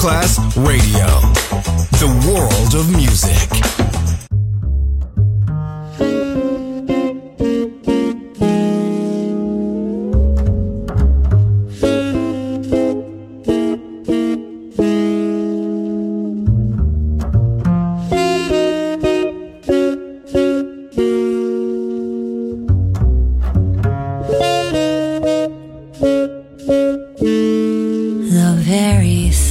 Masterclass Radio,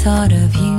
thought of you.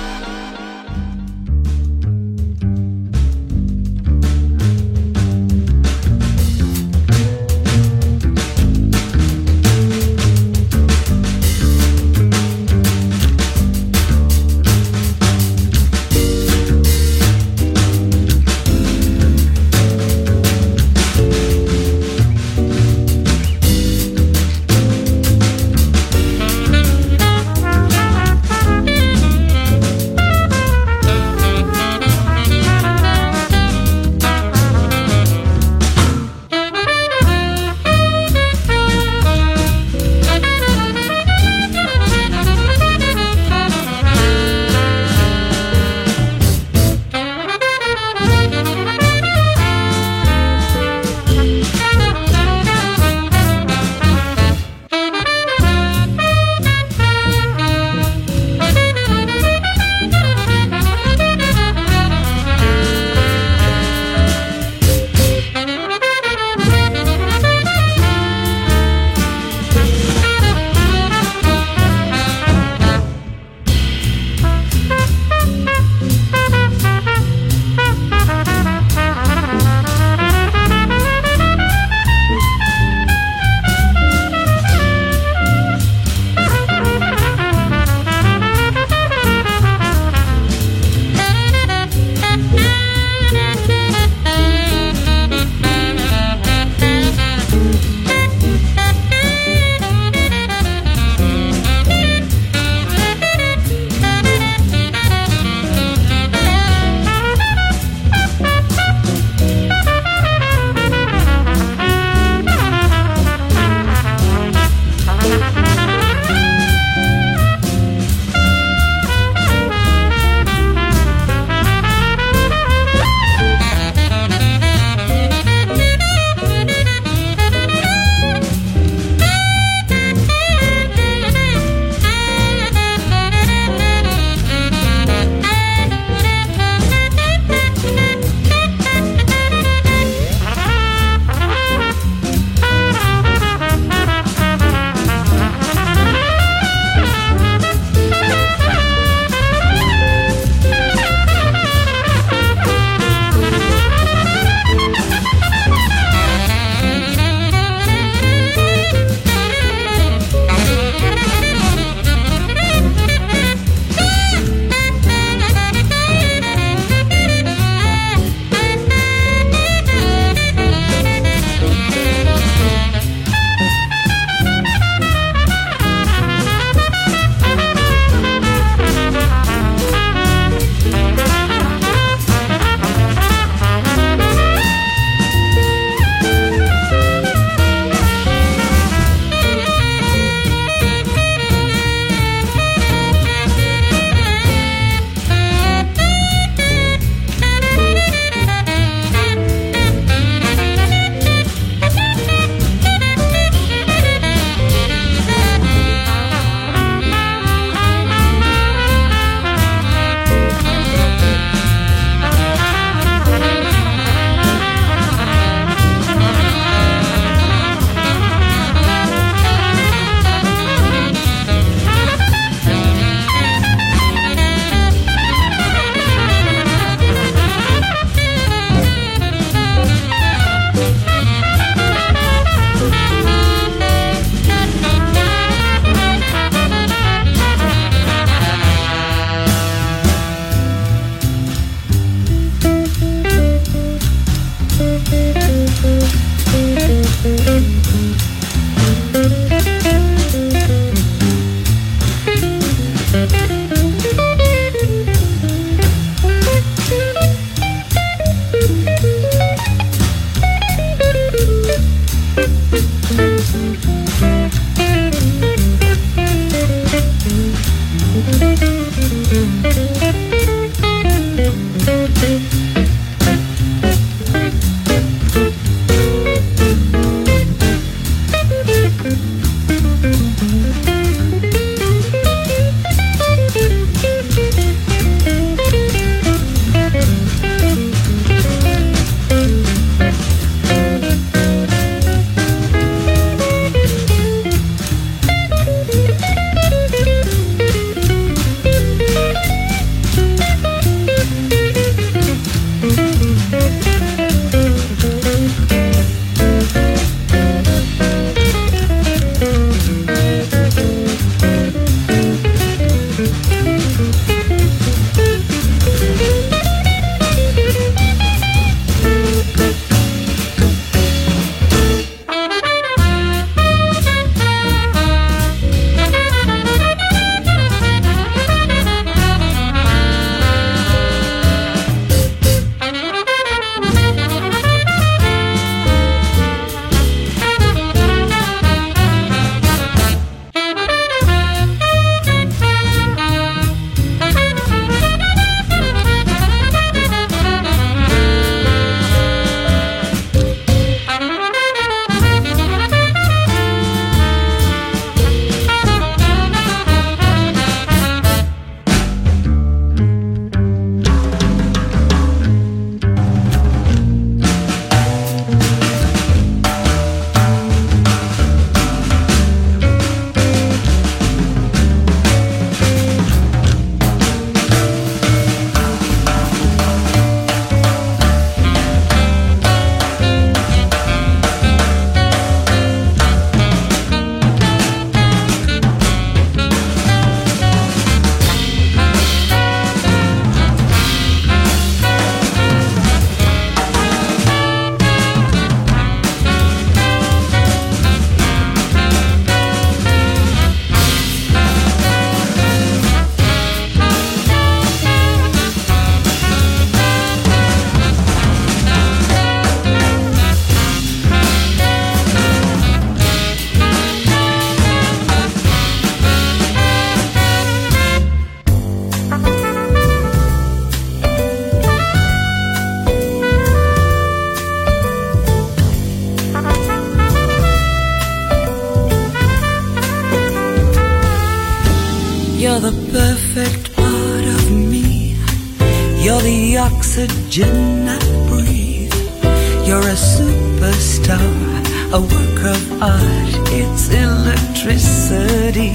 a work of art, it's electricity.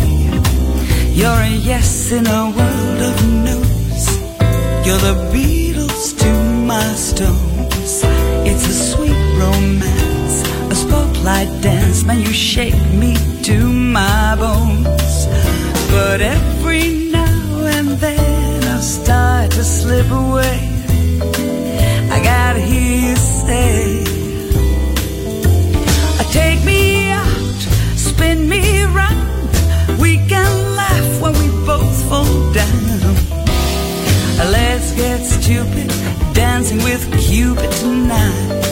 You're a yes in a world of no's. You're the Beatles to my Stones. It's a sweet romance, a spotlight dance. Man, you shake me to my bones. But every now and then I start to slip away. I gotta hear you say down. Let's get stupid, dancing with Cupid tonight.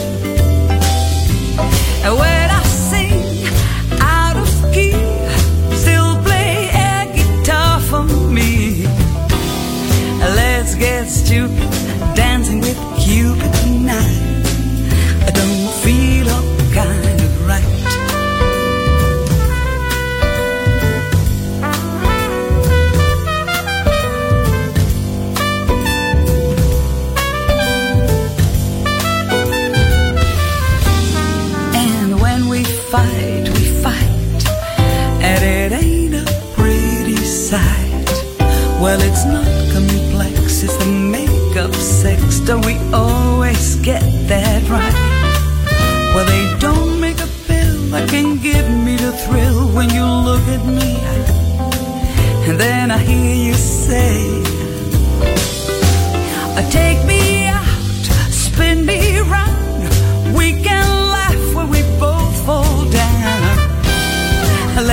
with me. And then I hear you say, uh, Take me out, spin me round. We can laugh when we both fall down.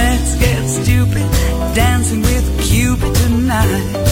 Let's get stupid, dancing with Cupid tonight.